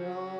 Yeah.